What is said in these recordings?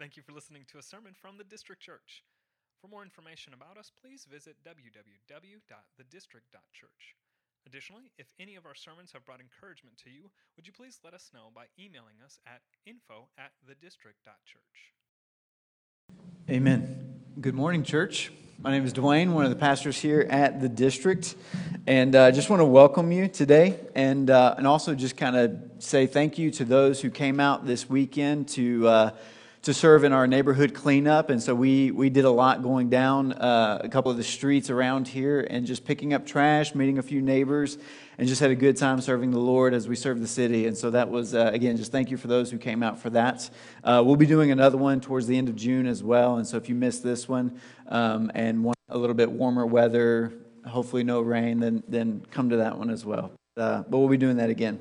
Thank you for listening to a sermon from the District Church. For more information about us, please visit www.thedistrict.church. Additionally, if any of our sermons have brought encouragement to you, would you please let us know by emailing us at info at thedistrict.church. Amen. Good morning, church. My name is Dwayne, one of the pastors here at the district, and I uh, just want to welcome you today, and uh, and also just kind of say thank you to those who came out this weekend to. Uh, to serve in our neighborhood cleanup. And so we, we did a lot going down uh, a couple of the streets around here and just picking up trash, meeting a few neighbors, and just had a good time serving the Lord as we served the city. And so that was, uh, again, just thank you for those who came out for that. Uh, we'll be doing another one towards the end of June as well. And so if you missed this one um, and want a little bit warmer weather, hopefully no rain, then, then come to that one as well. Uh, but we'll be doing that again.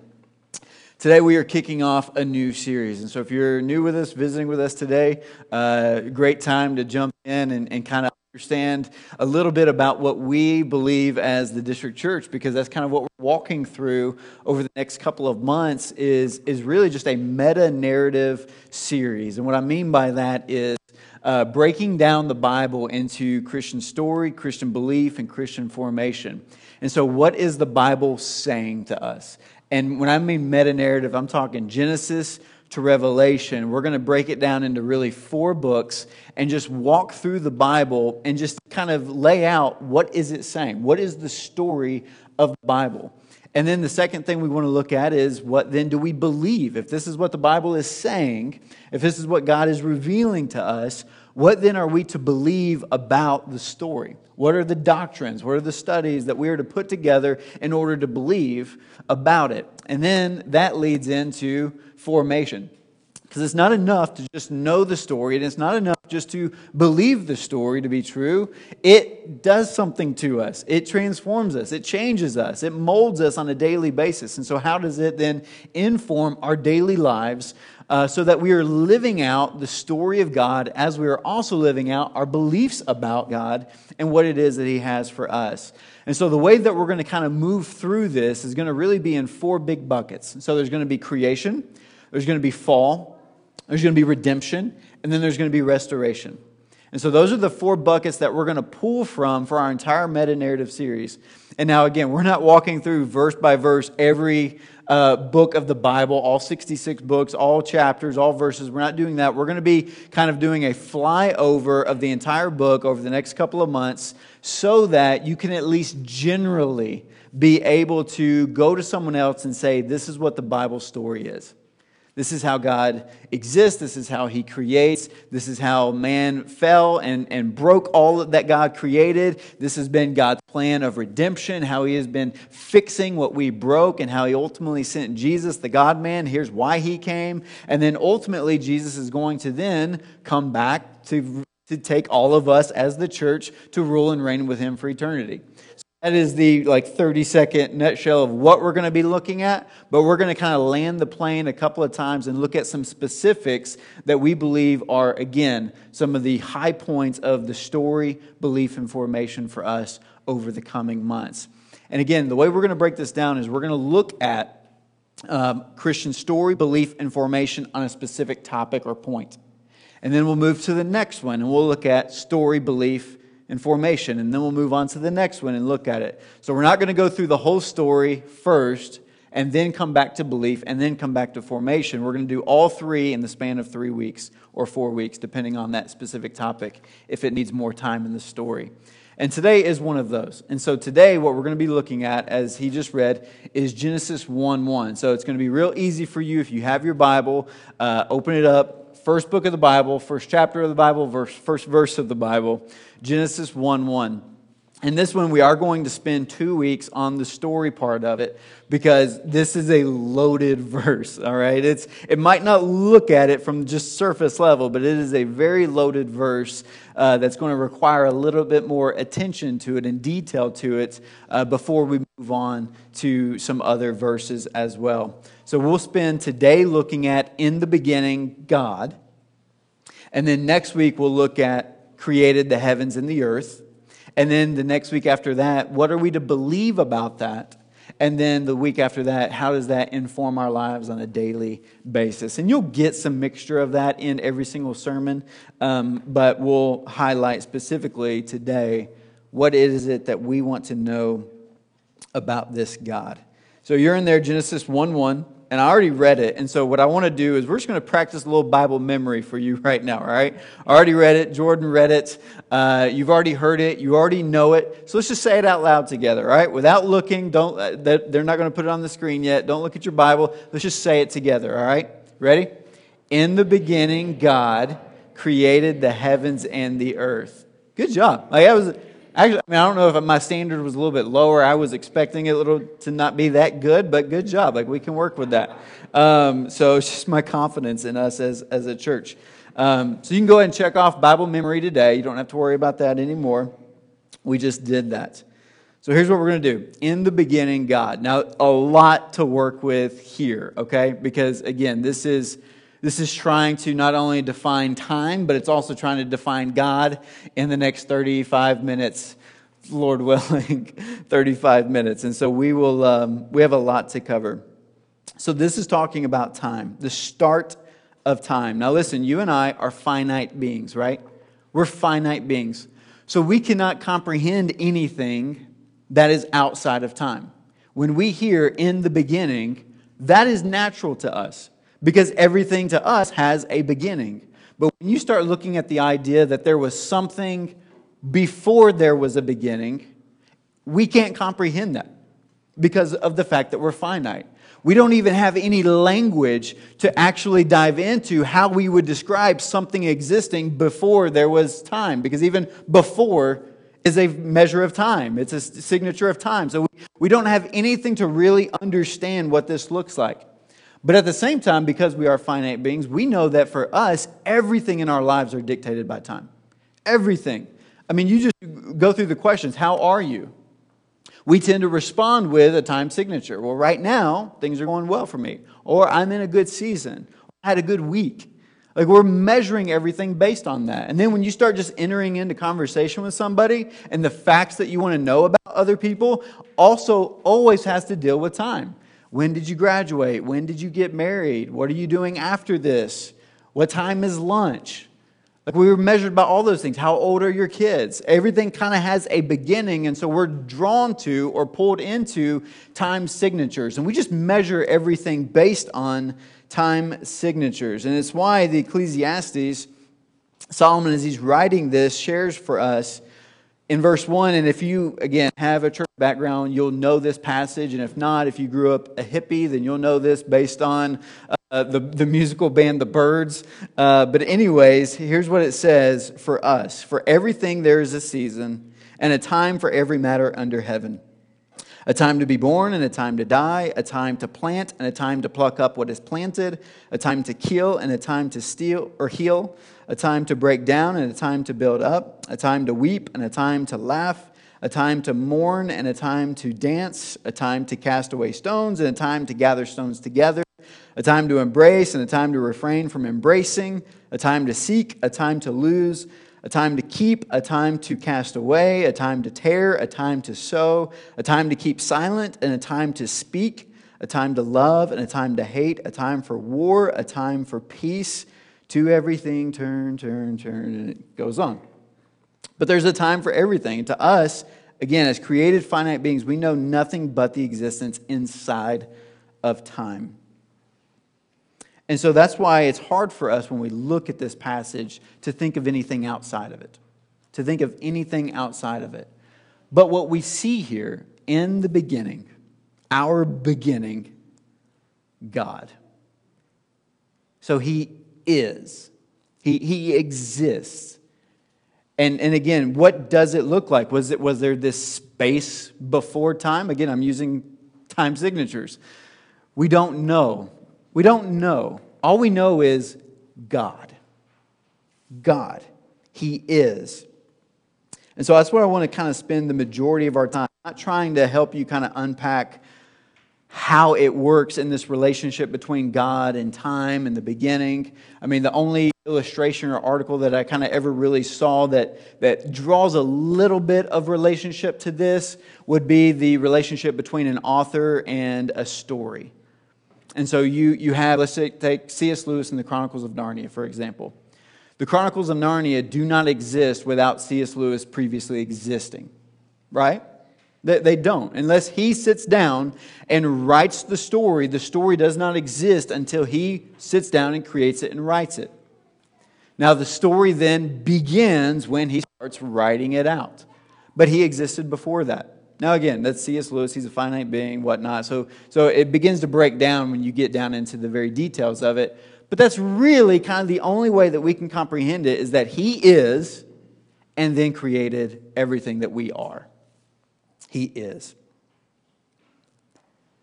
Today, we are kicking off a new series. And so, if you're new with us, visiting with us today, uh, great time to jump in and, and kind of understand a little bit about what we believe as the district church because that's kind of what we're walking through over the next couple of months is, is really just a meta narrative series. And what i mean by that is uh, breaking down the bible into christian story christian belief and christian formation. And so what is the bible saying to us and when I mean meta narrative, I'm talking Genesis to Revelation. We're going to break it down into really four books and just walk through the Bible and just kind of lay out what is it saying? What is the story of the Bible? And then the second thing we want to look at is what then do we believe? If this is what the Bible is saying, if this is what God is revealing to us, what then are we to believe about the story? What are the doctrines? What are the studies that we are to put together in order to believe about it? And then that leads into formation. Because it's not enough to just know the story, and it's not enough just to believe the story to be true. It does something to us, it transforms us, it changes us, it molds us on a daily basis. And so, how does it then inform our daily lives uh, so that we are living out the story of God as we are also living out our beliefs about God and what it is that He has for us. And so, the way that we're going to kind of move through this is going to really be in four big buckets. So, there's going to be creation, there's going to be fall, there's going to be redemption, and then there's going to be restoration. And so, those are the four buckets that we're going to pull from for our entire meta narrative series. And now, again, we're not walking through verse by verse every uh, book of the Bible, all 66 books, all chapters, all verses. We're not doing that. We're going to be kind of doing a flyover of the entire book over the next couple of months so that you can at least generally be able to go to someone else and say, This is what the Bible story is. This is how God exists. This is how He creates. This is how man fell and, and broke all that God created. This has been God's plan of redemption, how He has been fixing what we broke, and how He ultimately sent Jesus, the God man. Here's why He came. And then ultimately, Jesus is going to then come back to, to take all of us as the church to rule and reign with Him for eternity. That is the like 30 second nutshell of what we're going to be looking at, but we're going to kind of land the plane a couple of times and look at some specifics that we believe are, again, some of the high points of the story, belief, and formation for us over the coming months. And again, the way we're going to break this down is we're going to look at um, Christian story, belief, and formation on a specific topic or point. And then we'll move to the next one and we'll look at story, belief, and formation, and then we'll move on to the next one and look at it. So we're not going to go through the whole story first and then come back to belief and then come back to formation. We're going to do all three in the span of three weeks or four weeks, depending on that specific topic, if it needs more time in the story. And today is one of those. And so today, what we're going to be looking at, as he just read, is Genesis 1 1. So it's going to be real easy for you if you have your Bible, uh, open it up, first book of the Bible, first chapter of the Bible, verse, first verse of the Bible, Genesis 1 1. And this one, we are going to spend two weeks on the story part of it because this is a loaded verse, all right? It's, it might not look at it from just surface level, but it is a very loaded verse uh, that's going to require a little bit more attention to it and detail to it uh, before we move on to some other verses as well. So we'll spend today looking at in the beginning, God. And then next week, we'll look at created the heavens and the earth. And then the next week after that, what are we to believe about that? And then the week after that, how does that inform our lives on a daily basis? And you'll get some mixture of that in every single sermon, um, but we'll highlight specifically today what is it that we want to know about this God. So you're in there, Genesis 1 1 and I already read it. And so what I want to do is we're just going to practice a little Bible memory for you right now, all right? I already read it. Jordan read it. Uh, you've already heard it. You already know it. So let's just say it out loud together, all right? Without looking, don't, uh, they're not going to put it on the screen yet. Don't look at your Bible. Let's just say it together, all right? Ready? In the beginning, God created the heavens and the earth. Good job. Like, that was Actually, I mean, I don't know if my standard was a little bit lower. I was expecting it little to not be that good, but good job. Like we can work with that. Um, so it's just my confidence in us as as a church. Um, so you can go ahead and check off Bible memory today. You don't have to worry about that anymore. We just did that. So here's what we're going to do. In the beginning, God. Now, a lot to work with here, okay? Because again, this is this is trying to not only define time, but it's also trying to define God in the next 35 minutes, Lord willing, 35 minutes. And so we will, um, we have a lot to cover. So this is talking about time, the start of time. Now listen, you and I are finite beings, right? We're finite beings. So we cannot comprehend anything that is outside of time. When we hear in the beginning, that is natural to us because everything to us has a beginning. But when you start looking at the idea that there was something before there was a beginning, we can't comprehend that because of the fact that we're finite. We don't even have any language to actually dive into how we would describe something existing before there was time, because even before is a measure of time, it's a signature of time. So we we don't have anything to really understand what this looks like. But at the same time, because we are finite beings, we know that for us, everything in our lives are dictated by time. Everything. I mean, you just go through the questions How are you? We tend to respond with a time signature. Well, right now, things are going well for me. Or I'm in a good season. I had a good week. Like we're measuring everything based on that. And then when you start just entering into conversation with somebody and the facts that you want to know about other people also always has to deal with time. When did you graduate? When did you get married? What are you doing after this? What time is lunch? Like we were measured by all those things. How old are your kids? Everything kind of has a beginning, and so we're drawn to or pulled into time signatures. And we just measure everything based on time signatures. And it's why the Ecclesiastes, Solomon, as he's writing this, shares for us in verse 1. And if you, again, have a church background, you'll know this passage. And if not, if you grew up a hippie, then you'll know this based on uh, the, the musical band The Byrds. Uh, but, anyways, here's what it says for us For everything there is a season, and a time for every matter under heaven. A time to be born and a time to die, a time to plant and a time to pluck up what is planted, a time to kill and a time to steal or heal, a time to break down and a time to build up, a time to weep and a time to laugh, a time to mourn and a time to dance, a time to cast away stones and a time to gather stones together, a time to embrace and a time to refrain from embracing, a time to seek, a time to lose, a time to keep, a time to cast away, a time to tear, a time to sow, a time to keep silent and a time to speak, a time to love and a time to hate, a time for war, a time for peace to everything, turn, turn, turn, and it goes on. But there's a time for everything. To us, again, as created finite beings, we know nothing but the existence inside of time. And so that's why it's hard for us when we look at this passage to think of anything outside of it, to think of anything outside of it. But what we see here in the beginning, our beginning, God. So he is. He, he exists. And, and again, what does it look like? Was, it, was there this space before time? Again, I'm using time signatures. We don't know. We don't know. All we know is God. God. He is. And so that's where I want to kind of spend the majority of our time. I'm not trying to help you kind of unpack how it works in this relationship between God and time and the beginning. I mean, the only illustration or article that I kind of ever really saw that, that draws a little bit of relationship to this would be the relationship between an author and a story. And so you, you have, let's say, take C.S. Lewis and the Chronicles of Narnia, for example. The Chronicles of Narnia do not exist without C.S. Lewis previously existing, right? They, don't. Unless he sits down and writes the story, the story does not exist until he sits down and creates it and writes it. Now, the story then begins when he starts writing it out. But he existed before that. Now, again, that's C.S. Lewis. He's a finite being, whatnot. So, so it begins to break down when you get down into the very details of it. But that's really kind of the only way that we can comprehend it is that he is and then created everything that we are. He is.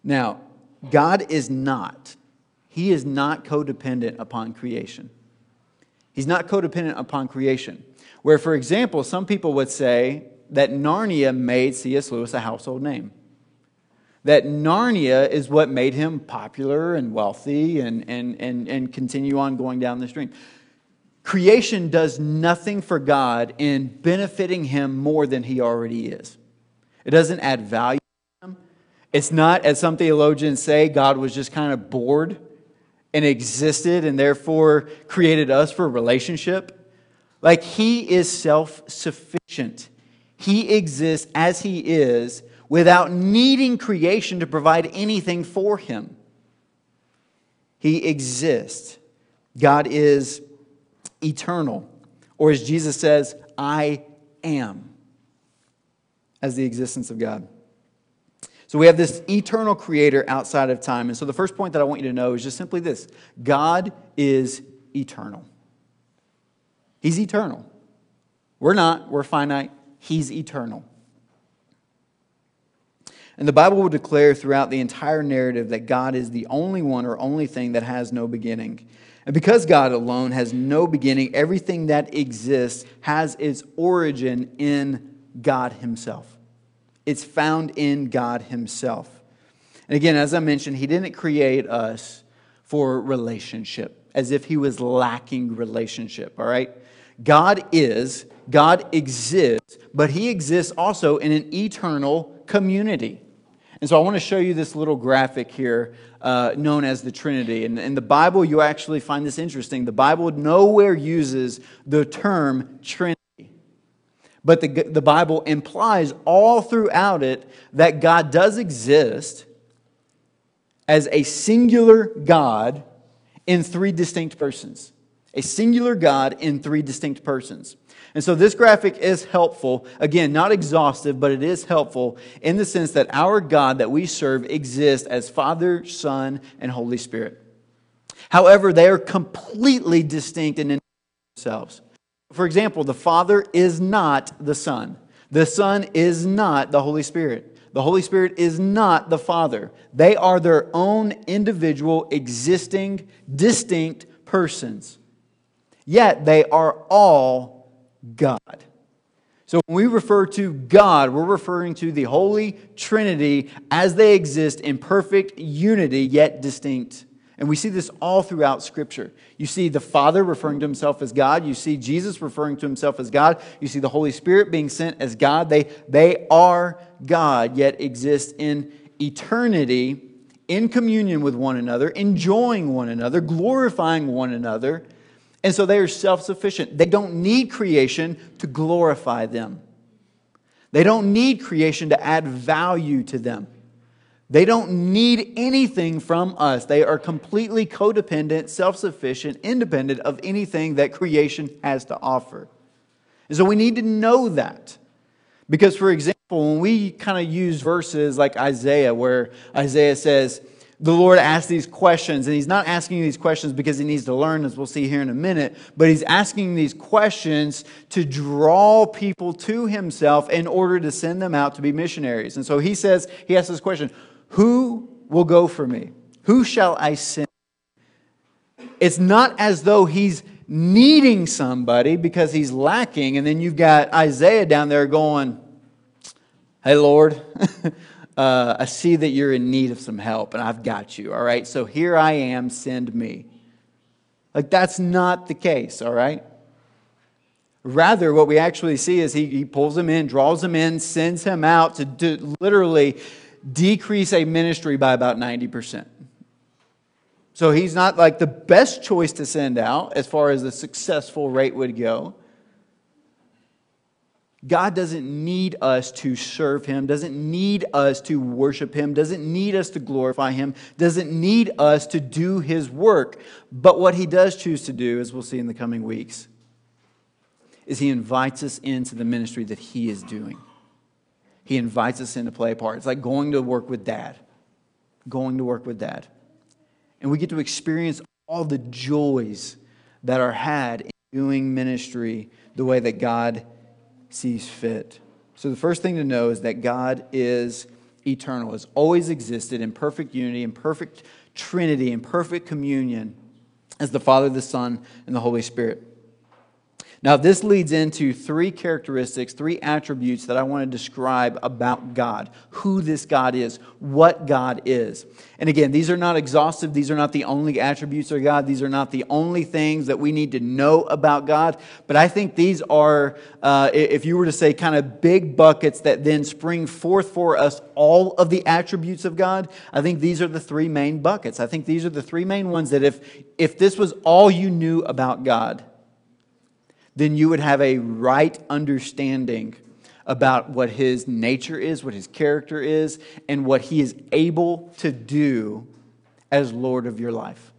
Now, God is not, He is not codependent upon creation. He's not codependent upon creation. Where, for example, some people would say that Narnia made C.S. Lewis a household name. That Narnia is what made him popular and wealthy and, and, and, and continue on going down the stream. Creation does nothing for God in benefiting him more than he already is. It doesn't add value to him. It's not, as some theologians say, God was just kind of bored and existed and therefore created us for relationship. Like he is self sufficient. He exists as he is without needing creation to provide anything for him. He exists. God is eternal. Or as Jesus says, I am as the existence of God. So we have this eternal creator outside of time. And so the first point that I want you to know is just simply this God is eternal. He's eternal. We're not, we're finite. He's eternal. And the Bible will declare throughout the entire narrative that God is the only one or only thing that has no beginning. And because God alone has no beginning, everything that exists has its origin in God Himself. It's found in God Himself. And again, as I mentioned, He didn't create us for relationship, as if He was lacking relationship, all right? God is, God exists, but He exists also in an eternal community. And so I want to show you this little graphic here uh, known as the Trinity. And in the Bible, you actually find this interesting. The Bible nowhere uses the term Trinity. But the, the Bible implies all throughout it that God does exist as a singular God in three distinct persons. A singular God in three distinct persons. And so this graphic is helpful. Again, not exhaustive, but it is helpful in the sense that our God that we serve exists as Father, Son, and Holy Spirit. However, they are completely distinct in themselves. For example, the Father is not the Son. The Son is not the Holy Spirit. The Holy Spirit is not the Father. They are their own individual, existing, distinct persons. Yet they are all God. So when we refer to God, we're referring to the Holy Trinity as they exist in perfect unity, yet distinct and we see this all throughout Scripture. You see the Father referring to himself as God. You see Jesus referring to himself as God. You see the Holy Spirit being sent as God. They, they are God, yet exist in eternity, in communion with one another, enjoying one another, glorifying one another. And so they are self sufficient. They don't need creation to glorify them, they don't need creation to add value to them. They don't need anything from us. They are completely codependent, self sufficient, independent of anything that creation has to offer. And so we need to know that. Because, for example, when we kind of use verses like Isaiah, where Isaiah says, the Lord asks these questions, and He's not asking these questions because He needs to learn, as we'll see here in a minute, but He's asking these questions to draw people to Himself in order to send them out to be missionaries. And so He says, He asks this question who will go for me? Who shall I send? It's not as though he's needing somebody because he's lacking, and then you've got Isaiah down there going, Hey, Lord, uh, I see that you're in need of some help, and I've got you, all right? So here I am, send me. Like, that's not the case, all right? Rather, what we actually see is he, he pulls him in, draws him in, sends him out to, to literally decrease a ministry by about 90%. So he's not like the best choice to send out as far as the successful rate would go. God doesn't need us to serve Him, doesn't need us to worship Him, doesn't need us to glorify Him, doesn't need us to do His work. But what He does choose to do, as we'll see in the coming weeks, is He invites us into the ministry that He is doing. He invites us in to play a part. It's like going to work with Dad, going to work with Dad. And we get to experience all the joys that are had in doing ministry the way that God sees fit. So, the first thing to know is that God is eternal, has always existed in perfect unity, in perfect trinity, in perfect communion as the Father, the Son, and the Holy Spirit. Now, this leads into three characteristics, three attributes that I want to describe about God who this God is, what God is. And again, these are not exhaustive. These are not the only attributes of God. These are not the only things that we need to know about God. But I think these are, uh, if you were to say, kind of big buckets that then spring forth for us all of the attributes of God. I think these are the three main buckets. I think these are the three main ones that if, if this was all you knew about God, then you would have a right understanding about what his nature is, what his character is, and what he is able to do as Lord of your life.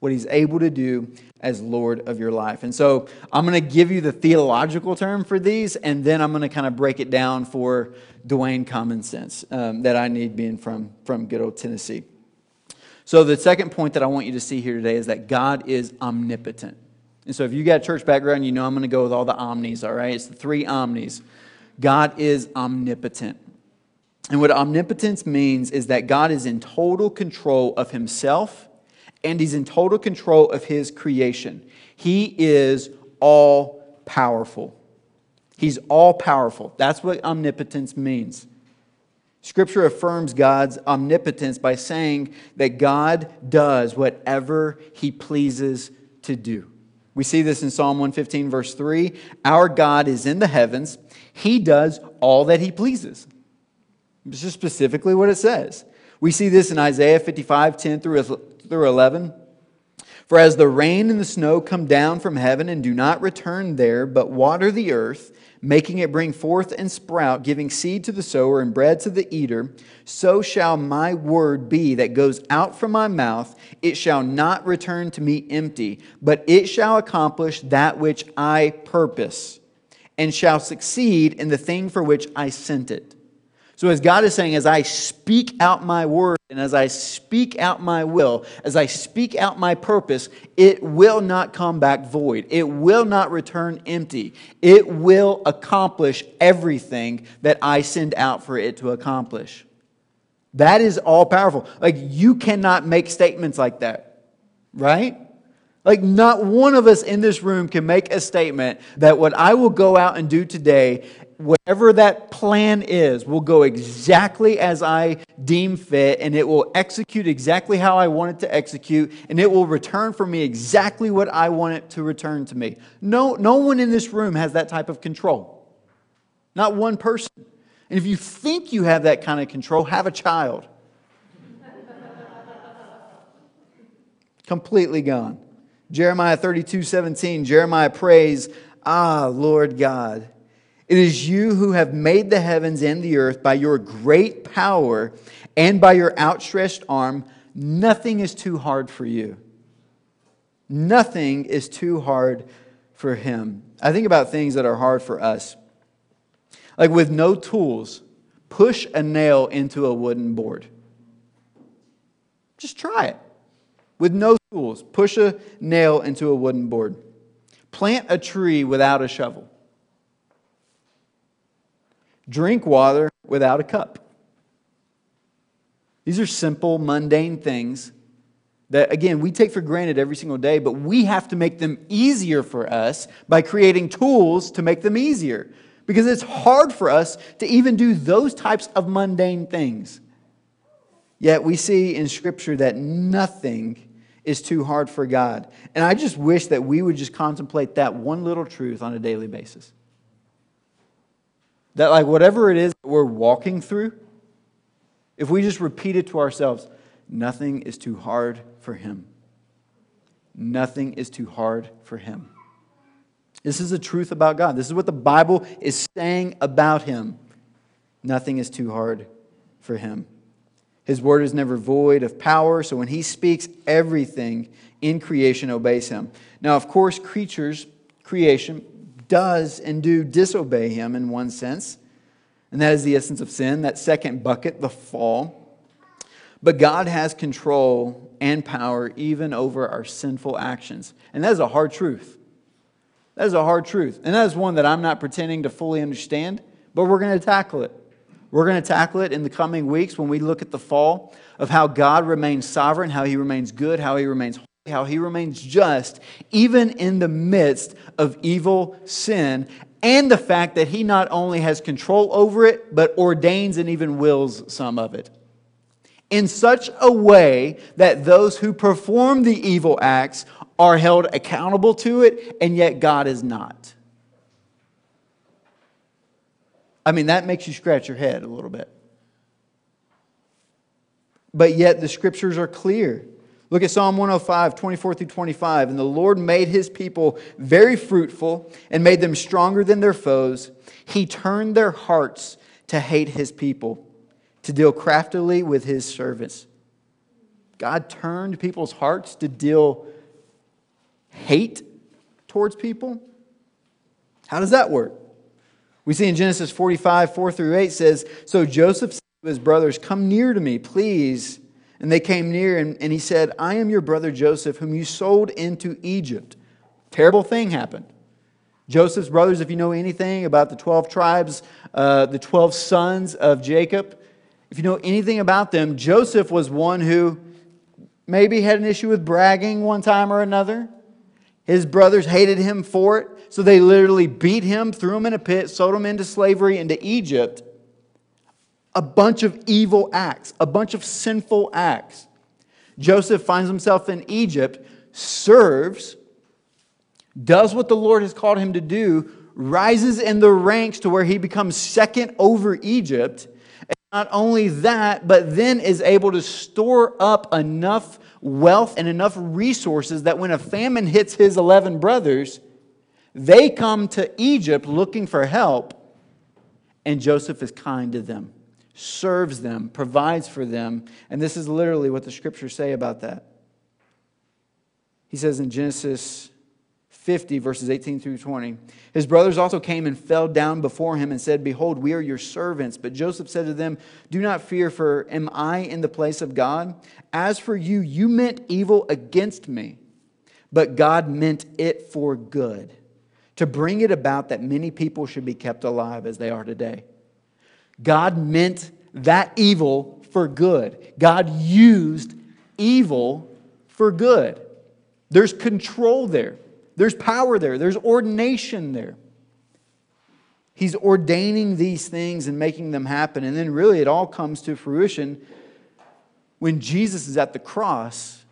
What he's able to do as Lord of your life. And so I'm going to give you the theological term for these, and then I'm going to kind of break it down for Dwayne common sense um, that I need being from, from good old Tennessee. So the second point that I want you to see here today is that God is omnipotent. And so if you got a church background, you know I'm going to go with all the omnis, all right? It's the three omnis. God is omnipotent. And what omnipotence means is that God is in total control of himself and he's in total control of his creation. He is all powerful. He's all powerful. That's what omnipotence means. Scripture affirms God's omnipotence by saying that God does whatever he pleases to do. We see this in Psalm 115, verse 3. Our God is in the heavens, He does all that He pleases. This is specifically what it says. We see this in Isaiah 55, 10 through 11. For as the rain and the snow come down from heaven and do not return there, but water the earth, making it bring forth and sprout, giving seed to the sower and bread to the eater, so shall my word be that goes out from my mouth. It shall not return to me empty, but it shall accomplish that which I purpose, and shall succeed in the thing for which I sent it. So, as God is saying, as I speak out my word and as I speak out my will, as I speak out my purpose, it will not come back void. It will not return empty. It will accomplish everything that I send out for it to accomplish. That is all powerful. Like, you cannot make statements like that, right? Like, not one of us in this room can make a statement that what I will go out and do today whatever that plan is will go exactly as I deem fit, and it will execute exactly how I want it to execute, and it will return for me exactly what I want it to return to me. No, no one in this room has that type of control. Not one person. And if you think you have that kind of control, have a child. Completely gone. Jeremiah 32 17, Jeremiah prays, Ah, Lord God it is you who have made the heavens and the earth by your great power and by your outstretched arm. Nothing is too hard for you. Nothing is too hard for him. I think about things that are hard for us. Like with no tools, push a nail into a wooden board. Just try it. With no tools, push a nail into a wooden board. Plant a tree without a shovel. Drink water without a cup. These are simple, mundane things that, again, we take for granted every single day, but we have to make them easier for us by creating tools to make them easier. Because it's hard for us to even do those types of mundane things. Yet we see in Scripture that nothing is too hard for God. And I just wish that we would just contemplate that one little truth on a daily basis. That, like, whatever it is that we're walking through, if we just repeat it to ourselves, nothing is too hard for Him. Nothing is too hard for Him. This is the truth about God. This is what the Bible is saying about Him. Nothing is too hard for Him. His word is never void of power, so when he speaks, everything in creation obeys him. Now, of course, creatures, creation, does and do disobey him in one sense, and that is the essence of sin, that second bucket, the fall. But God has control and power even over our sinful actions. And that is a hard truth. That is a hard truth. And that is one that I'm not pretending to fully understand, but we're going to tackle it. We're going to tackle it in the coming weeks when we look at the fall of how God remains sovereign, how he remains good, how he remains how he remains just, even in the midst of evil sin, and the fact that he not only has control over it, but ordains and even wills some of it. In such a way that those who perform the evil acts are held accountable to it, and yet God is not. I mean, that makes you scratch your head a little bit. But yet the scriptures are clear. Look at Psalm 105, 24 through 25. And the Lord made his people very fruitful and made them stronger than their foes. He turned their hearts to hate his people, to deal craftily with his servants. God turned people's hearts to deal hate towards people. How does that work? We see in Genesis 45, 4 through 8 says, So Joseph said to his brothers, Come near to me, please. And they came near, and, and he said, I am your brother Joseph, whom you sold into Egypt. Terrible thing happened. Joseph's brothers, if you know anything about the 12 tribes, uh, the 12 sons of Jacob, if you know anything about them, Joseph was one who maybe had an issue with bragging one time or another. His brothers hated him for it. So they literally beat him, threw him in a pit, sold him into slavery into Egypt. A bunch of evil acts, a bunch of sinful acts. Joseph finds himself in Egypt, serves, does what the Lord has called him to do, rises in the ranks to where he becomes second over Egypt. And not only that, but then is able to store up enough wealth and enough resources that when a famine hits his 11 brothers, they come to Egypt looking for help, and Joseph is kind to them, serves them, provides for them. And this is literally what the scriptures say about that. He says in Genesis 50, verses 18 through 20. His brothers also came and fell down before him and said, Behold, we are your servants. But Joseph said to them, Do not fear, for am I in the place of God? As for you, you meant evil against me, but God meant it for good to bring it about that many people should be kept alive as they are today. God meant that evil for good. God used evil for good. There's control there, there's power there, there's ordination there. He's ordaining these things and making them happen. And then, really, it all comes to fruition when Jesus is at the cross.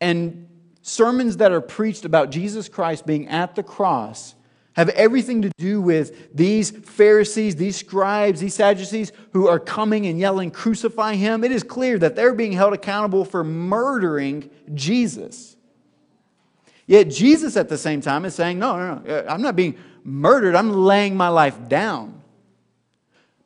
And sermons that are preached about Jesus Christ being at the cross have everything to do with these Pharisees, these scribes, these Sadducees who are coming and yelling, Crucify him. It is clear that they're being held accountable for murdering Jesus. Yet Jesus at the same time is saying, No, no, no, I'm not being murdered, I'm laying my life down.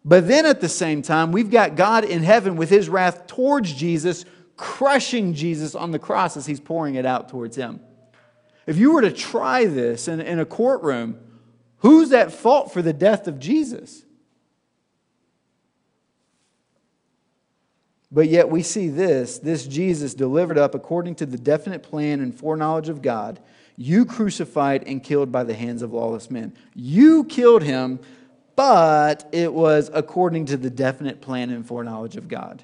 But then at the same time, we've got God in heaven with his wrath towards Jesus, crushing Jesus on the cross as he's pouring it out towards him. If you were to try this in, in a courtroom, who's at fault for the death of Jesus? But yet we see this this Jesus delivered up according to the definite plan and foreknowledge of God, you crucified and killed by the hands of lawless men. You killed him, but it was according to the definite plan and foreknowledge of God.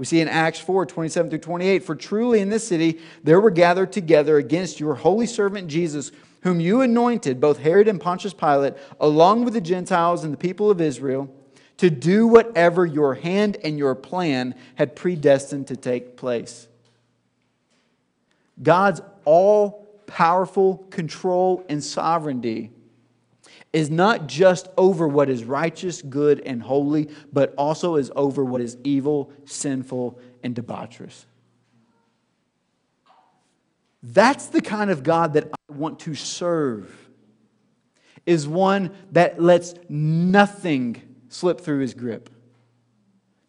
We see in Acts 4 27 through 28 For truly in this city there were gathered together against your holy servant Jesus, whom you anointed, both Herod and Pontius Pilate, along with the Gentiles and the people of Israel, to do whatever your hand and your plan had predestined to take place. God's all powerful control and sovereignty is not just over what is righteous, good, and holy, but also is over what is evil, sinful, and debaucherous. That's the kind of God that I want to serve. Is one that lets nothing slip through his grip.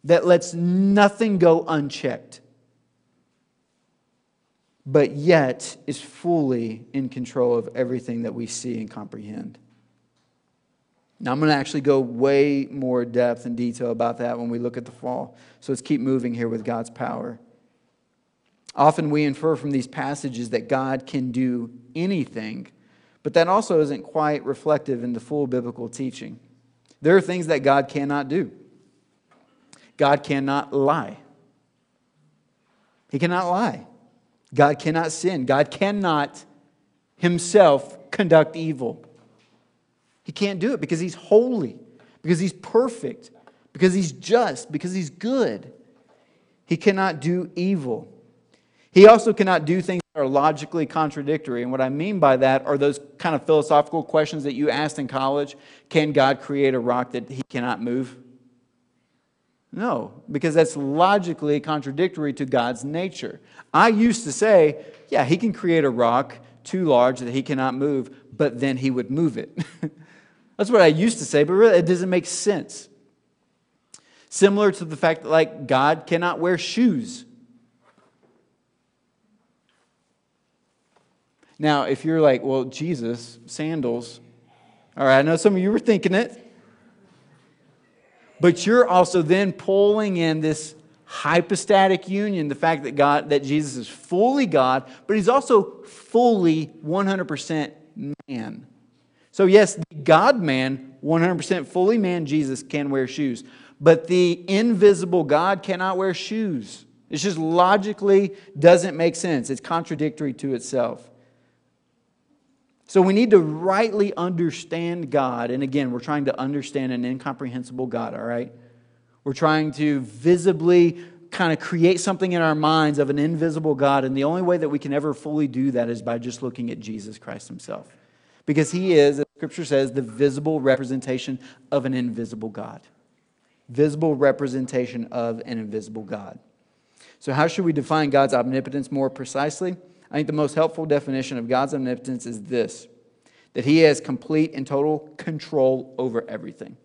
That lets nothing go unchecked. But yet is fully in control of everything that we see and comprehend. Now, I'm going to actually go way more depth and detail about that when we look at the fall. So let's keep moving here with God's power. Often we infer from these passages that God can do anything, but that also isn't quite reflective in the full biblical teaching. There are things that God cannot do. God cannot lie. He cannot lie. God cannot sin. God cannot himself conduct evil. He can't do it because he's holy, because he's perfect, because he's just, because he's good. He cannot do evil. He also cannot do things that are logically contradictory. And what I mean by that are those kind of philosophical questions that you asked in college. Can God create a rock that he cannot move? No, because that's logically contradictory to God's nature. I used to say, yeah, he can create a rock too large that he cannot move, but then he would move it. That's what I used to say, but really it doesn't make sense. Similar to the fact that, like, God cannot wear shoes. Now, if you're like, well, Jesus, sandals, all right, I know some of you were thinking it, but you're also then pulling in this hypostatic union, the fact that God, that Jesus is fully God, but he's also fully 100% man. So, yes, the God man, 100% fully man, Jesus, can wear shoes. But the invisible God cannot wear shoes. It just logically doesn't make sense. It's contradictory to itself. So we need to rightly understand God. And again, we're trying to understand an incomprehensible God, all right? We're trying to visibly kind of create something in our minds of an invisible God. And the only way that we can ever fully do that is by just looking at Jesus Christ himself because he is, as Scripture says, the visible representation of an invisible God. Visible representation of an invisible God. So, how should we define God's omnipotence more precisely? I think the most helpful definition of God's omnipotence is this that he has complete and total control over everything.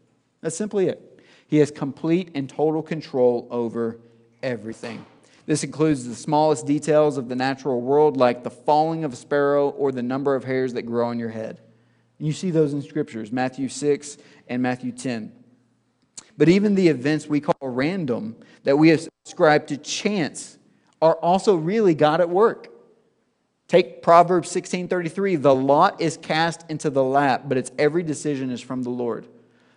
That's simply it. He has complete and total control over everything. This includes the smallest details of the natural world, like the falling of a sparrow or the number of hairs that grow on your head. And you see those in scriptures, Matthew 6 and Matthew 10. But even the events we call random, that we ascribe to chance, are also really God at work. Take Proverbs 16:33, the lot is cast into the lap, but its every decision is from the Lord.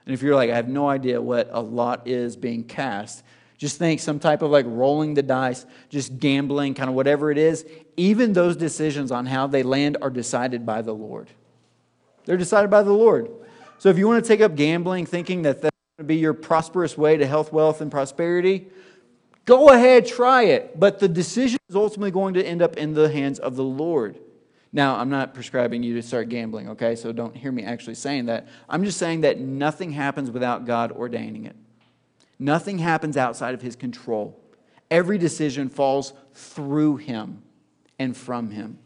And if you're like, I have no idea what a lot is being cast, just think some type of like rolling the dice, just gambling, kind of whatever it is. Even those decisions on how they land are decided by the Lord. They're decided by the Lord. So if you want to take up gambling thinking that that's going to be your prosperous way to health, wealth, and prosperity, go ahead, try it. But the decision is ultimately going to end up in the hands of the Lord. Now, I'm not prescribing you to start gambling, okay? So don't hear me actually saying that. I'm just saying that nothing happens without God ordaining it. Nothing happens outside of his control. Every decision falls through him and from him.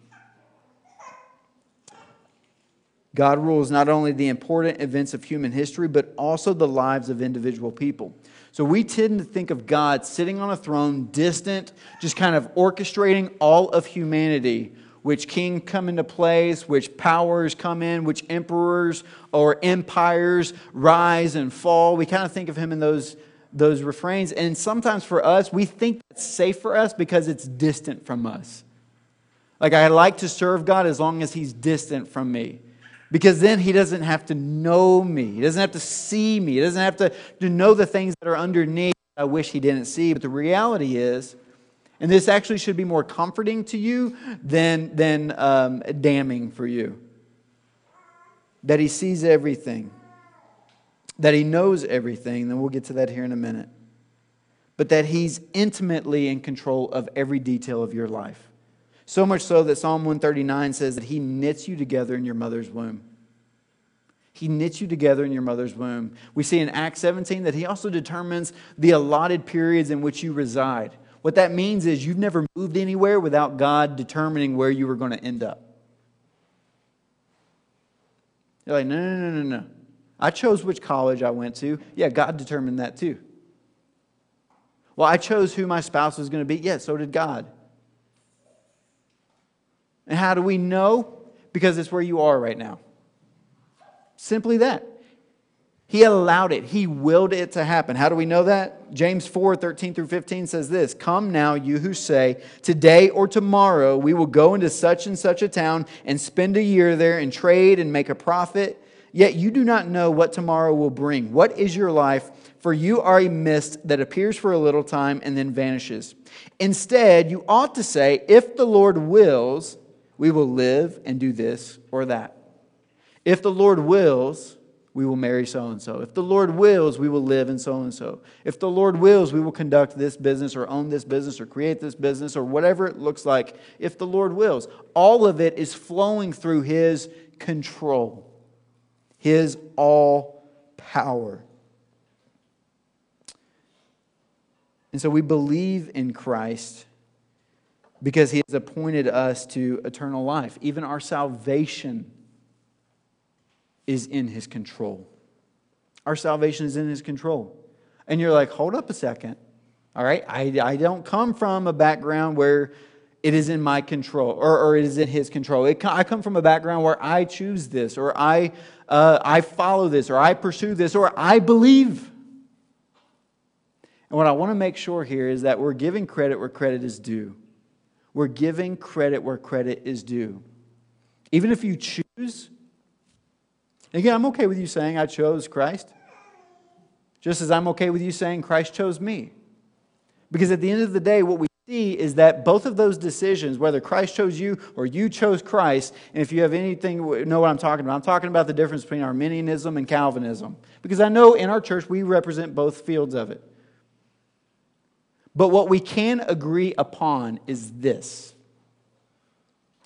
God rules not only the important events of human history, but also the lives of individual people. So we tend to think of God sitting on a throne, distant, just kind of orchestrating all of humanity, which king come into place, which powers come in, which emperors or empires rise and fall. We kind of think of him in those those refrains. And sometimes for us, we think it's safe for us because it's distant from us. Like, I like to serve God as long as He's distant from me. Because then He doesn't have to know me. He doesn't have to see me. He doesn't have to, to know the things that are underneath I wish He didn't see. But the reality is, and this actually should be more comforting to you than, than um, damning for you, that He sees everything that he knows everything, then we'll get to that here in a minute, but that he's intimately in control of every detail of your life. So much so that Psalm 139 says that He knits you together in your mother's womb. He knits you together in your mother's womb. We see in Acts 17 that He also determines the allotted periods in which you reside. What that means is you've never moved anywhere without God determining where you were going to end up. You're like, no, no, no, no, no. I chose which college I went to. Yeah, God determined that too. Well, I chose who my spouse was going to be. Yeah, so did God. And how do we know? Because it's where you are right now. Simply that. He allowed it. He willed it to happen. How do we know that? James 4 13 through 15 says this Come now, you who say, Today or tomorrow we will go into such and such a town and spend a year there and trade and make a profit. Yet you do not know what tomorrow will bring. What is your life? For you are a mist that appears for a little time and then vanishes. Instead, you ought to say, If the Lord wills, we will live and do this or that. If the Lord wills, we will marry so and so. If the Lord wills, we will live in so and so. If the Lord wills, we will conduct this business or own this business or create this business or whatever it looks like. If the Lord wills, all of it is flowing through His control, His all power. And so we believe in Christ because he has appointed us to eternal life. Even our salvation is in his control. Our salvation is in his control. And you're like, hold up a second. All right, I, I don't come from a background where it is in my control or, or it is in his control. It, I come from a background where I choose this or I, uh, I follow this or I pursue this or I believe. And what I want to make sure here is that we're giving credit where credit is due. We're giving credit where credit is due. Even if you choose, again, I'm okay with you saying I chose Christ, just as I'm okay with you saying Christ chose me. Because at the end of the day, what we see is that both of those decisions, whether Christ chose you or you chose Christ, and if you have anything, know what I'm talking about. I'm talking about the difference between Arminianism and Calvinism. Because I know in our church we represent both fields of it. But what we can agree upon is this.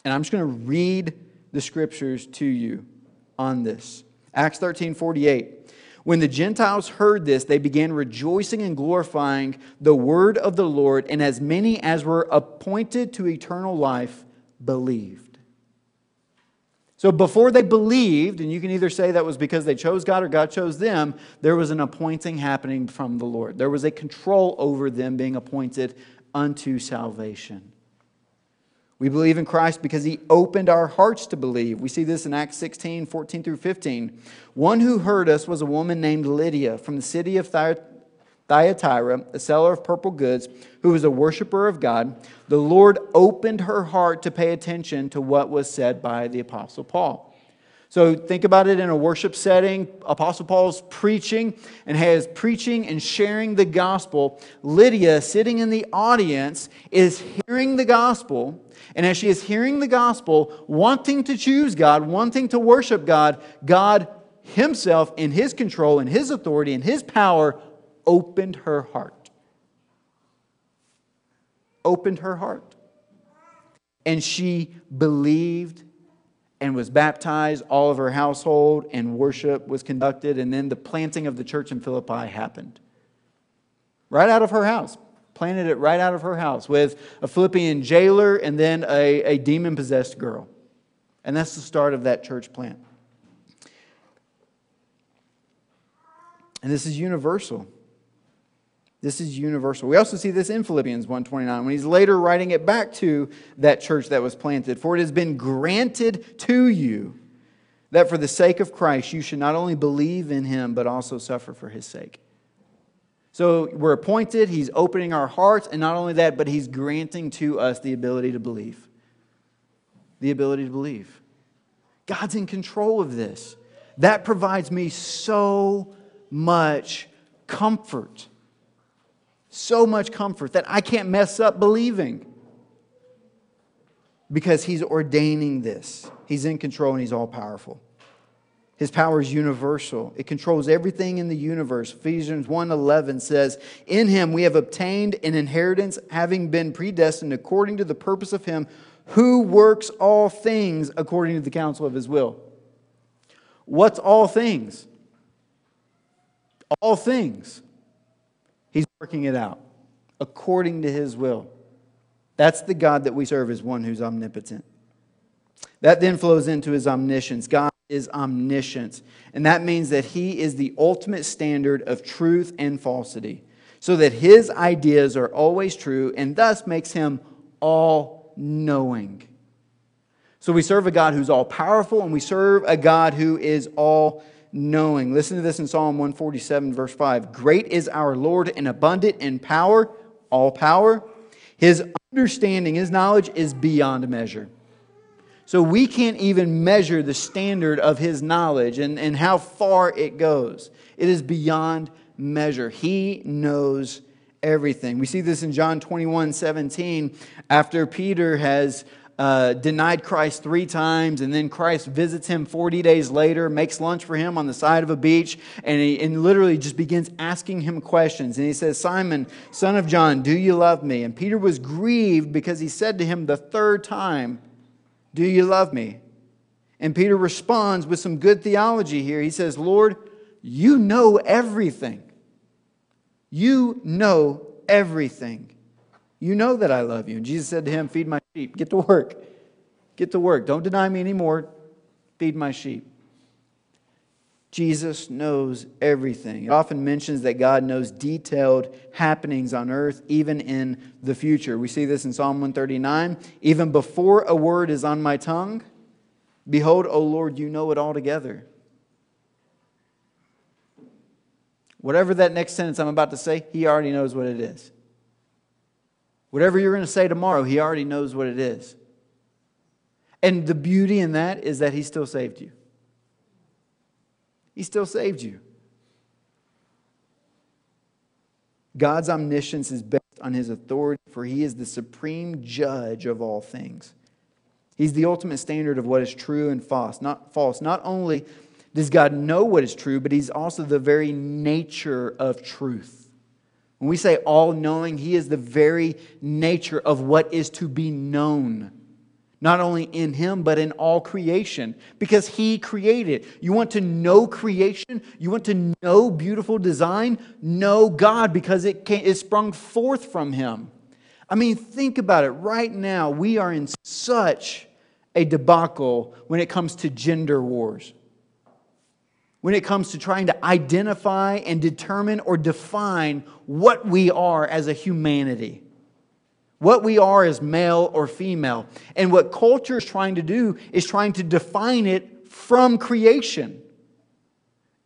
And I'm just going to read the scriptures to you on this. Acts 13 48. When the Gentiles heard this, they began rejoicing and glorifying the word of the Lord, and as many as were appointed to eternal life believed. So before they believed, and you can either say that was because they chose God or God chose them, there was an appointing happening from the Lord. There was a control over them being appointed unto salvation. We believe in Christ because he opened our hearts to believe. We see this in Acts 16, 14 through 15. One who heard us was a woman named Lydia from the city of Thyatira a seller of purple goods, who was a worshiper of God, the Lord opened her heart to pay attention to what was said by the Apostle Paul. So think about it in a worship setting. Apostle Paul's preaching and has preaching and sharing the gospel. Lydia, sitting in the audience, is hearing the gospel. And as she is hearing the gospel, wanting to choose God, wanting to worship God, God Himself, in His control, in His authority, in His power, opened her heart. Opened her heart. And she believed and was baptized, all of her household, and worship was conducted. And then the planting of the church in Philippi happened. Right out of her house. Planted it right out of her house with a Philippian jailer and then a, a demon possessed girl. And that's the start of that church plant. And this is universal. This is universal. We also see this in Philippians 1:29 when he's later writing it back to that church that was planted. For it has been granted to you that for the sake of Christ you should not only believe in him but also suffer for his sake. So we're appointed, he's opening our hearts and not only that but he's granting to us the ability to believe. The ability to believe. God's in control of this. That provides me so much comfort so much comfort that I can't mess up believing because he's ordaining this. He's in control and he's all powerful. His power is universal. It controls everything in the universe. Ephesians 1:11 says, "In him we have obtained an inheritance having been predestined according to the purpose of him Who works all things according to the counsel of his will? What's all things? All things. He's working it out according to his will. That's the God that we serve as one who's omnipotent. That then flows into his omniscience. God is omniscient. And that means that he is the ultimate standard of truth and falsity, so that his ideas are always true and thus makes him all knowing. So we serve a God who's all powerful and we serve a God who is all knowing. Listen to this in Psalm 147, verse 5. Great is our Lord and abundant in power, all power. His understanding, his knowledge is beyond measure. So we can't even measure the standard of his knowledge and, and how far it goes. It is beyond measure. He knows everything. We see this in John 21 17. After Peter has uh, denied Christ three times, and then Christ visits him 40 days later, makes lunch for him on the side of a beach, and, he, and literally just begins asking him questions. And he says, Simon, son of John, do you love me? And Peter was grieved because he said to him the third time, do you love me? And Peter responds with some good theology here. He says, Lord, you know everything. You know everything. You know that I love you. And Jesus said to him, Feed my sheep. Get to work. Get to work. Don't deny me anymore. Feed my sheep. Jesus knows everything. It often mentions that God knows detailed happenings on earth, even in the future. We see this in Psalm 139. Even before a word is on my tongue, behold, O Lord, you know it altogether. Whatever that next sentence I'm about to say, He already knows what it is. Whatever you're going to say tomorrow, He already knows what it is. And the beauty in that is that He still saved you. He still saved you. God's omniscience is based on his authority, for he is the supreme judge of all things. He's the ultimate standard of what is true and false. Not false. Not only does God know what is true, but he's also the very nature of truth. When we say all knowing, he is the very nature of what is to be known not only in him, but in all creation, because he created. You want to know creation? You want to know beautiful design? Know God, because it, came, it sprung forth from him. I mean, think about it. Right now, we are in such a debacle when it comes to gender wars, when it comes to trying to identify and determine or define what we are as a humanity what we are as male or female. And what culture is trying to do is trying to define it from creation.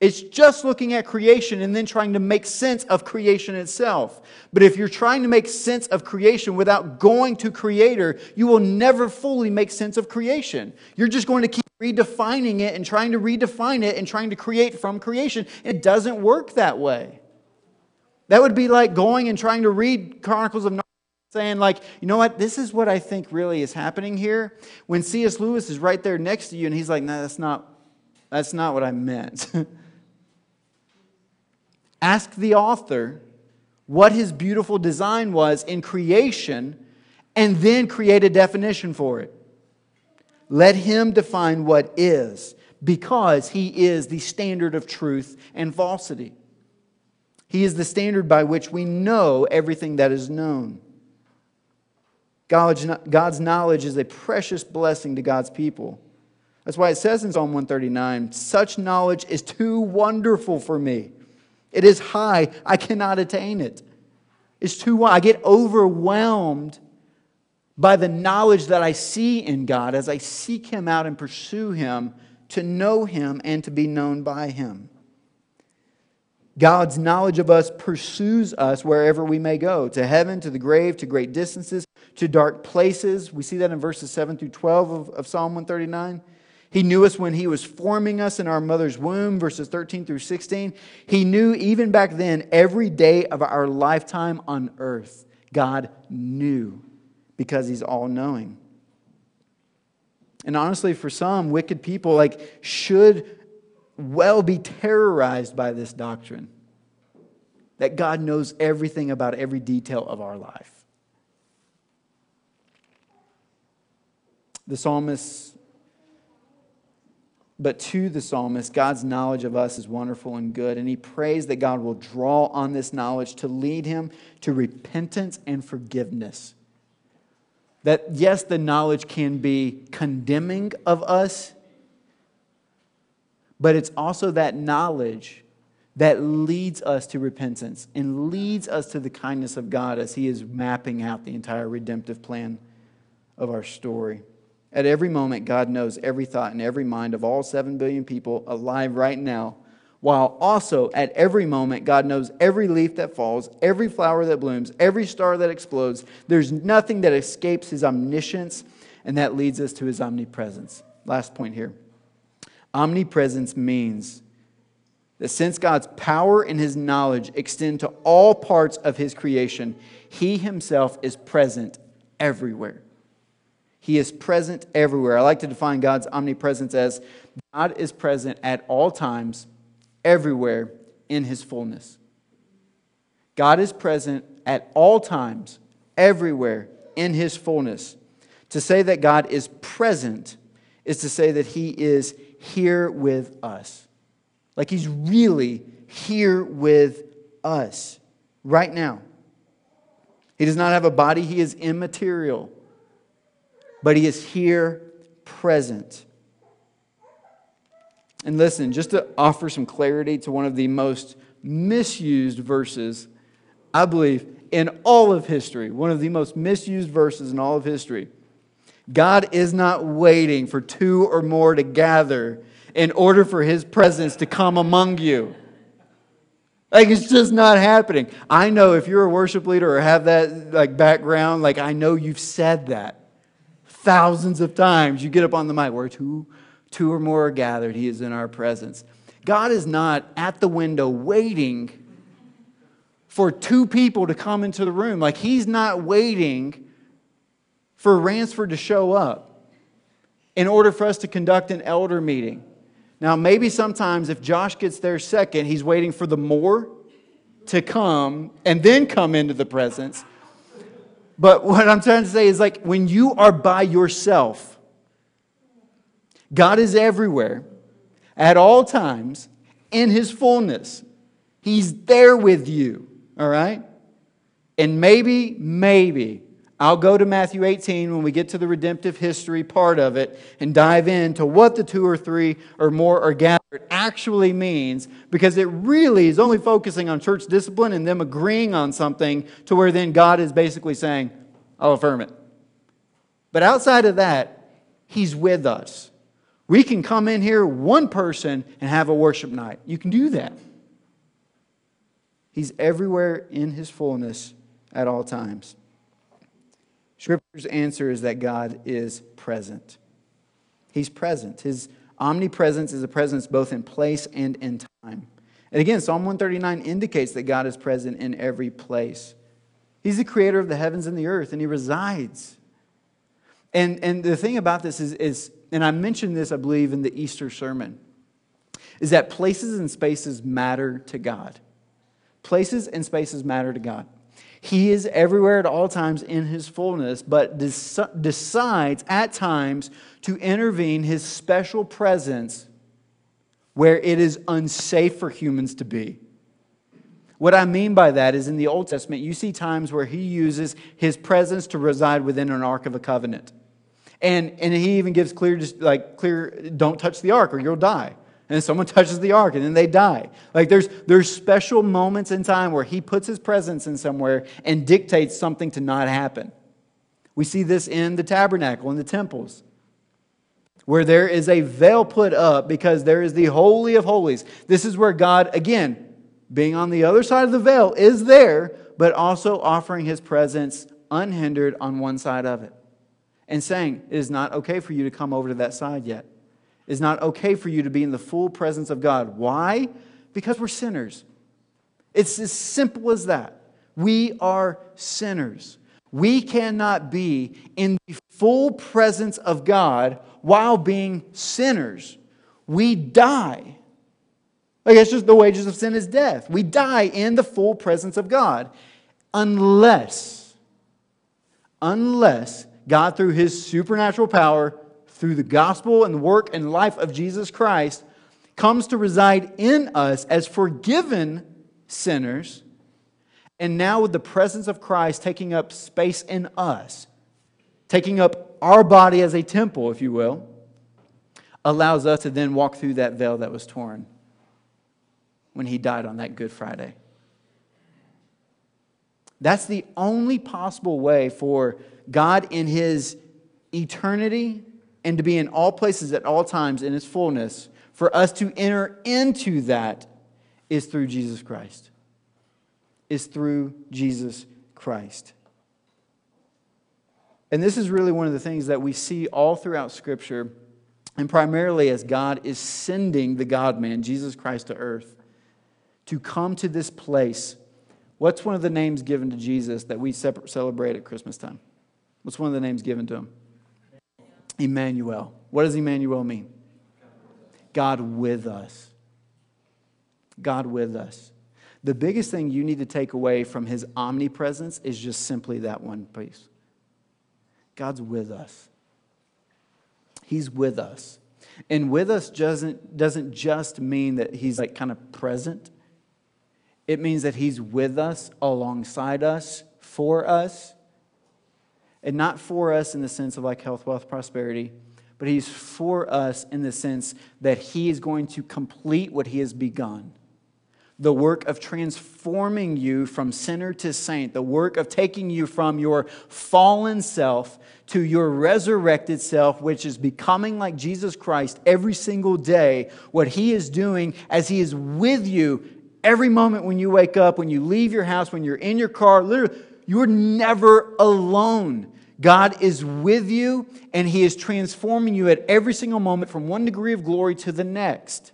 It's just looking at creation and then trying to make sense of creation itself. But if you're trying to make sense of creation without going to Creator, you will never fully make sense of creation. You're just going to keep redefining it and trying to redefine it and trying to create from creation. It doesn't work that way. That would be like going and trying to read Chronicles of saying like you know what? This is what i think really is happening here. When cs lewis is right there next to you and he's like no that's not that's not what i meant. Ask the author what his beautiful design was in creation and then create a definition for it. Let him define what is because he is the standard of truth and falsity. He is the standard by which we know everything that is known God's knowledge is a precious blessing to God's people. That's why it says in Psalm 139 such knowledge is too wonderful for me. It is high, I cannot attain it. It's too wide. I get overwhelmed by the knowledge that I see in God as I seek Him out and pursue Him to know Him and to be known by Him. God's knowledge of us pursues us wherever we may go to heaven, to the grave, to great distances, to dark places. We see that in verses 7 through 12 of, of Psalm 139. He knew us when He was forming us in our mother's womb, verses 13 through 16. He knew even back then every day of our lifetime on earth. God knew because He's all knowing. And honestly, for some wicked people, like, should well be terrorized by this doctrine that God knows everything about every detail of our life. The psalmist, but to the psalmist, God's knowledge of us is wonderful and good, and he prays that God will draw on this knowledge to lead him to repentance and forgiveness. That, yes, the knowledge can be condemning of us, but it's also that knowledge that leads us to repentance and leads us to the kindness of God as He is mapping out the entire redemptive plan of our story. At every moment, God knows every thought and every mind of all 7 billion people alive right now, while also at every moment, God knows every leaf that falls, every flower that blooms, every star that explodes. There's nothing that escapes His omniscience, and that leads us to His omnipresence. Last point here. Omnipresence means that since God's power and his knowledge extend to all parts of his creation, he himself is present everywhere. He is present everywhere. I like to define God's omnipresence as God is present at all times, everywhere, in his fullness. God is present at all times, everywhere, in his fullness. To say that God is present is to say that he is here with us. Like he's really here with us right now. He does not have a body, he is immaterial, but he is here present. And listen, just to offer some clarity to one of the most misused verses, I believe, in all of history, one of the most misused verses in all of history. God is not waiting for two or more to gather in order for his presence to come among you. Like it's just not happening. I know if you're a worship leader or have that like background, like I know you've said that thousands of times. You get up on the mic where two, two or more are gathered, he is in our presence. God is not at the window waiting for two people to come into the room. Like he's not waiting for Ransford to show up in order for us to conduct an elder meeting. Now, maybe sometimes if Josh gets there second, he's waiting for the more to come and then come into the presence. But what I'm trying to say is like when you are by yourself, God is everywhere at all times in his fullness. He's there with you, all right? And maybe, maybe I'll go to Matthew 18 when we get to the redemptive history part of it and dive into what the two or three or more are gathered actually means because it really is only focusing on church discipline and them agreeing on something to where then God is basically saying, I'll affirm it. But outside of that, He's with us. We can come in here, one person, and have a worship night. You can do that. He's everywhere in His fullness at all times. Scripture's answer is that God is present. He's present. His omnipresence is a presence both in place and in time. And again, Psalm 139 indicates that God is present in every place. He's the creator of the heavens and the earth, and He resides. And, and the thing about this is, is, and I mentioned this, I believe, in the Easter sermon, is that places and spaces matter to God. Places and spaces matter to God. He is everywhere at all times in his fullness, but decides at times to intervene his special presence where it is unsafe for humans to be. What I mean by that is in the Old Testament, you see times where he uses his presence to reside within an ark of a covenant. And, and he even gives clear, like, clear, don't touch the ark or you'll die and someone touches the ark and then they die. Like there's, there's special moments in time where he puts his presence in somewhere and dictates something to not happen. We see this in the tabernacle, in the temples, where there is a veil put up because there is the Holy of Holies. This is where God, again, being on the other side of the veil, is there, but also offering his presence unhindered on one side of it and saying, It is not okay for you to come over to that side yet is not okay for you to be in the full presence of God. Why? Because we're sinners. It's as simple as that. We are sinners. We cannot be in the full presence of God while being sinners. We die. Like it's just the wages of sin is death. We die in the full presence of God unless, unless God, through his supernatural power, through the gospel and the work and life of Jesus Christ, comes to reside in us as forgiven sinners. And now, with the presence of Christ taking up space in us, taking up our body as a temple, if you will, allows us to then walk through that veil that was torn when he died on that Good Friday. That's the only possible way for God in his eternity and to be in all places at all times in his fullness, for us to enter into that is through Jesus Christ. Is through Jesus Christ. And this is really one of the things that we see all throughout Scripture, and primarily as God is sending the God man, Jesus Christ, to earth to come to this place. What's one of the names given to Jesus that we celebrate at Christmas time? What's one of the names given to him? Emmanuel. What does Emmanuel mean? God with us. God with us. The biggest thing you need to take away from his omnipresence is just simply that one piece God's with us. He's with us. And with us doesn't, doesn't just mean that he's like kind of present. It means that he's with us, alongside us, for us. And not for us in the sense of like health, wealth, prosperity, but he's for us in the sense that he is going to complete what he has begun the work of transforming you from sinner to saint, the work of taking you from your fallen self to your resurrected self, which is becoming like Jesus Christ every single day. What he is doing as he is with you every moment when you wake up, when you leave your house, when you're in your car, literally, you're never alone. God is with you, and He is transforming you at every single moment from one degree of glory to the next.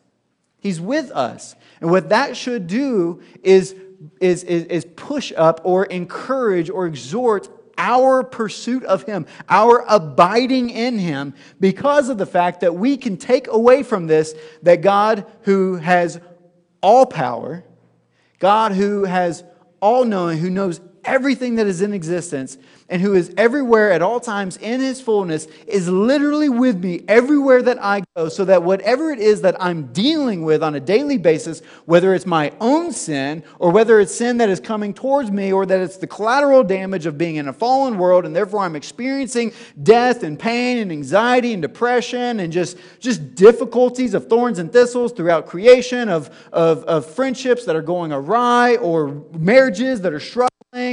He's with us. And what that should do is, is, is, is push up or encourage or exhort our pursuit of Him, our abiding in Him, because of the fact that we can take away from this that God, who has all power, God, who has all knowing, who knows everything that is in existence, and who is everywhere at all times in his fullness, is literally with me everywhere that I go, so that whatever it is that I'm dealing with on a daily basis, whether it's my own sin, or whether it's sin that is coming towards me, or that it's the collateral damage of being in a fallen world, and therefore I'm experiencing death and pain and anxiety and depression and just, just difficulties of thorns and thistles throughout creation, of, of, of friendships that are going awry, or marriages that are struggling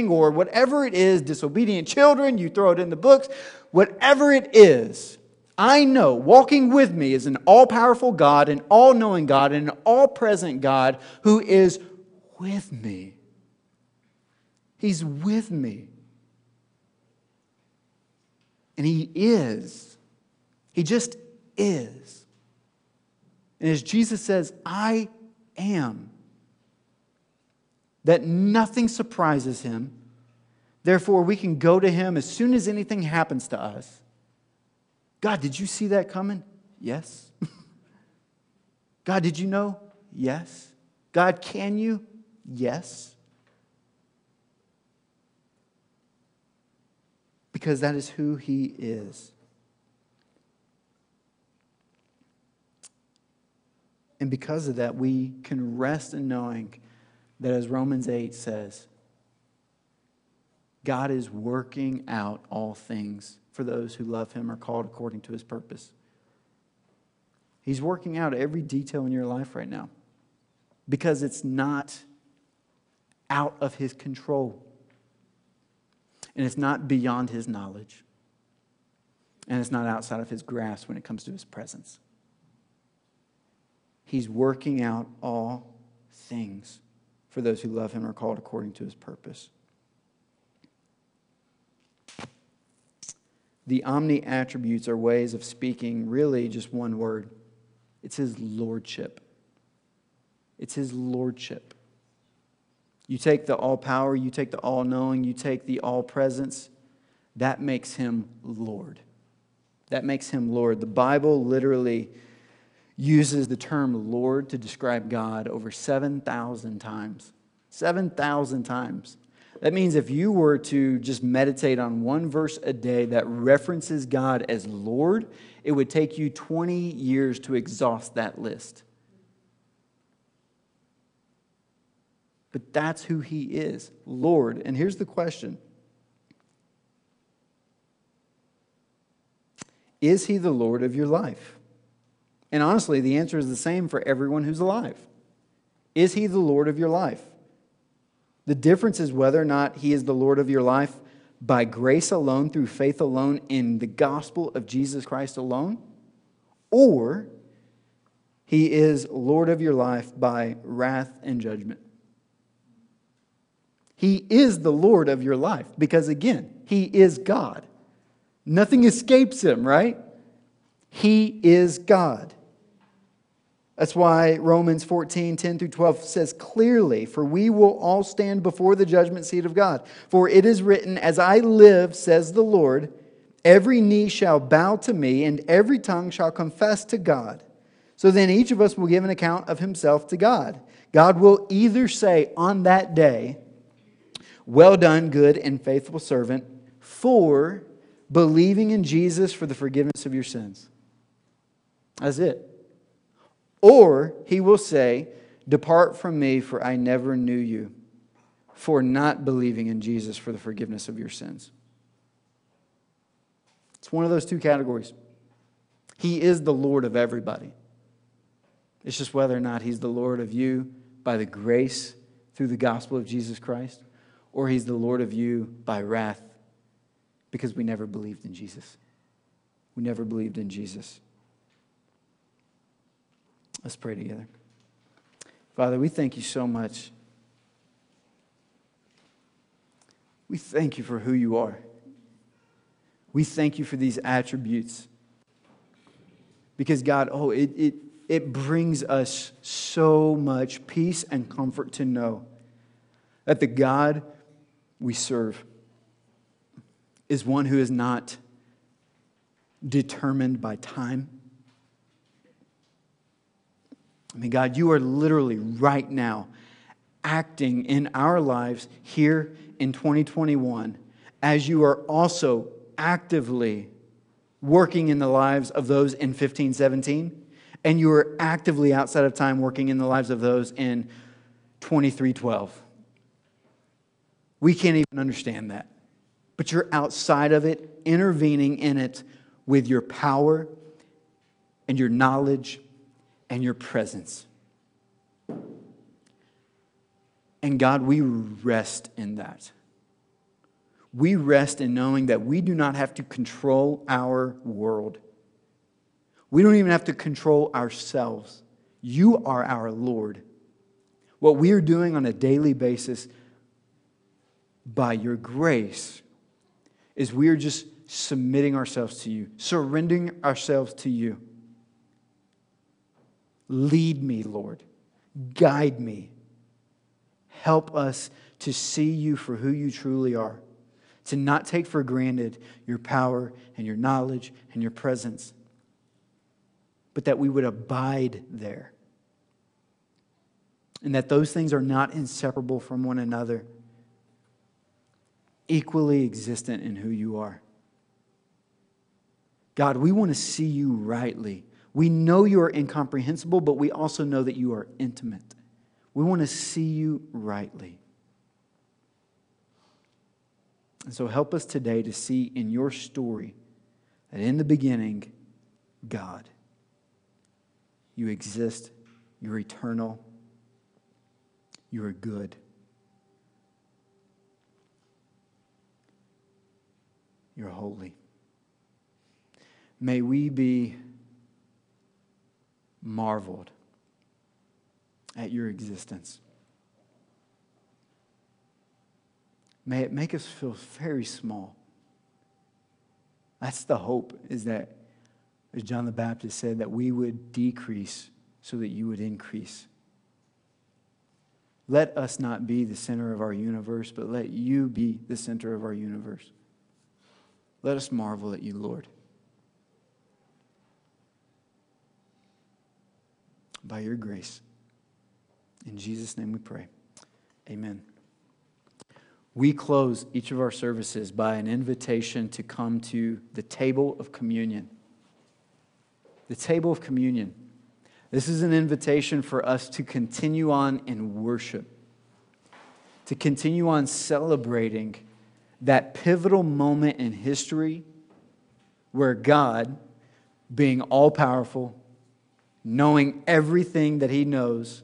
or whatever it is, disobedient children, you throw it in the books, whatever it is, I know walking with me is an all powerful God, an all knowing God, an all present God who is with me. He's with me. And He is. He just is. And as Jesus says, I am that nothing surprises him. Therefore, we can go to him as soon as anything happens to us. God, did you see that coming? Yes. God, did you know? Yes. God, can you? Yes. Because that is who he is. And because of that, we can rest in knowing that, as Romans 8 says, God is working out all things for those who love him or called according to his purpose. He's working out every detail in your life right now because it's not out of his control and it's not beyond his knowledge and it's not outside of his grasp when it comes to his presence. He's working out all things for those who love him are called according to his purpose. The omni attributes are ways of speaking really just one word it's his lordship. It's his lordship. You take the all power, you take the all knowing, you take the all presence, that makes him Lord. That makes him Lord. The Bible literally uses the term Lord to describe God over 7,000 times. 7,000 times. That means if you were to just meditate on one verse a day that references God as Lord, it would take you 20 years to exhaust that list. But that's who he is, Lord. And here's the question Is he the Lord of your life? And honestly, the answer is the same for everyone who's alive. Is he the Lord of your life? The difference is whether or not he is the Lord of your life by grace alone, through faith alone, in the gospel of Jesus Christ alone, or he is Lord of your life by wrath and judgment. He is the Lord of your life because, again, he is God. Nothing escapes him, right? He is God. That's why Romans 14, 10 through 12 says clearly, For we will all stand before the judgment seat of God. For it is written, As I live, says the Lord, every knee shall bow to me, and every tongue shall confess to God. So then each of us will give an account of himself to God. God will either say on that day, Well done, good and faithful servant, for believing in Jesus for the forgiveness of your sins. That's it. Or he will say, Depart from me, for I never knew you, for not believing in Jesus for the forgiveness of your sins. It's one of those two categories. He is the Lord of everybody. It's just whether or not he's the Lord of you by the grace through the gospel of Jesus Christ, or he's the Lord of you by wrath because we never believed in Jesus. We never believed in Jesus. Let's pray together. Father, we thank you so much. We thank you for who you are. We thank you for these attributes. Because, God, oh, it, it, it brings us so much peace and comfort to know that the God we serve is one who is not determined by time I mean, God, you are literally right now acting in our lives here in 2021 as you are also actively working in the lives of those in 1517 and you are actively outside of time working in the lives of those in 2312 we can't even understand that but you're outside of it intervening in it with your power and your knowledge and your presence. And God, we rest in that. We rest in knowing that we do not have to control our world. We don't even have to control ourselves. You are our Lord. What we are doing on a daily basis by your grace is we are just submitting ourselves to you, surrendering ourselves to you. Lead me, Lord. Guide me. Help us to see you for who you truly are, to not take for granted your power and your knowledge and your presence, but that we would abide there. And that those things are not inseparable from one another, equally existent in who you are. God, we want to see you rightly. We know you are incomprehensible, but we also know that you are intimate. We want to see you rightly. And so help us today to see in your story that in the beginning, God, you exist, you're eternal, you are good. You're holy. May we be marveled at your existence. May it make us feel very small. That's the hope, is that, as John the Baptist said, that we would decrease so that you would increase. Let us not be the center of our universe, but let you be the center of our universe. Let us marvel at you, Lord. By your grace. In Jesus' name we pray. Amen. we close each of our services by an invitation to come to the table of communion. The table of communion. This is an invitation for us to continue on in worship, to continue on celebrating that pivotal moment in history where God, being all powerful, knowing everything that He knows,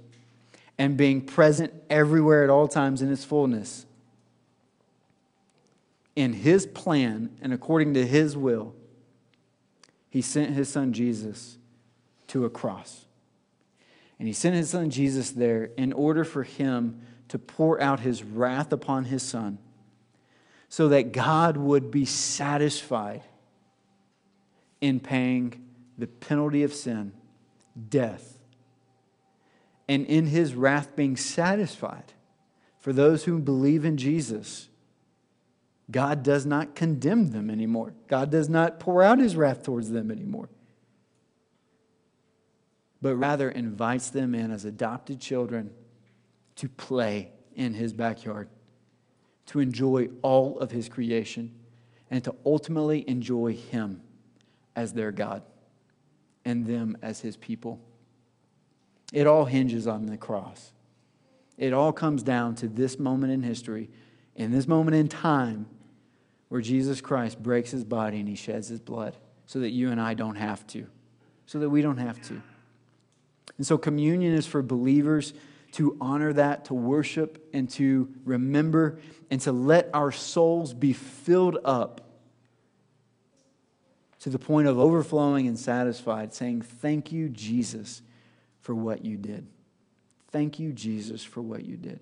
and being present everywhere at all times in His fullness, in His plan and according to His will, He sent His Son Jesus to a cross. And He sent His Son Jesus there in order for Him to pour out His wrath upon His Son so that God would be satisfied in paying the penalty of sin, death, and in his wrath being satisfied for those who believe in Jesus. God does not condemn them anymore. God does not pour out his wrath towards them anymore, but rather invites them in as adopted children to play in his backyard, to enjoy all of his creation, and to ultimately enjoy him as their God and them as his people. It all hinges on the cross. It all comes down to this moment in history, in this moment in time, where Jesus Christ breaks his body and he sheds his blood so that you and I don't have to, so that we don't have to. And so, communion is for believers to honor that, to worship, and to remember, and to let our souls be filled up to the point of overflowing and satisfied, saying, Thank you, Jesus, for what you did. Thank you, Jesus, for what you did.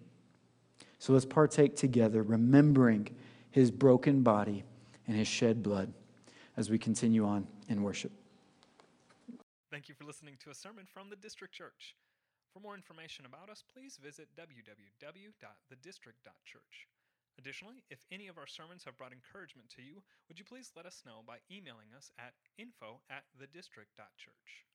So let's partake together, remembering his broken body and his shed blood as we continue on in worship. Thank you for listening to a sermon from the District Church. For more information about us, please visit www.thedistrict.church. Additionally, if any of our sermons have brought encouragement to you, would you please let us know by emailing us at info at thedistrict.church.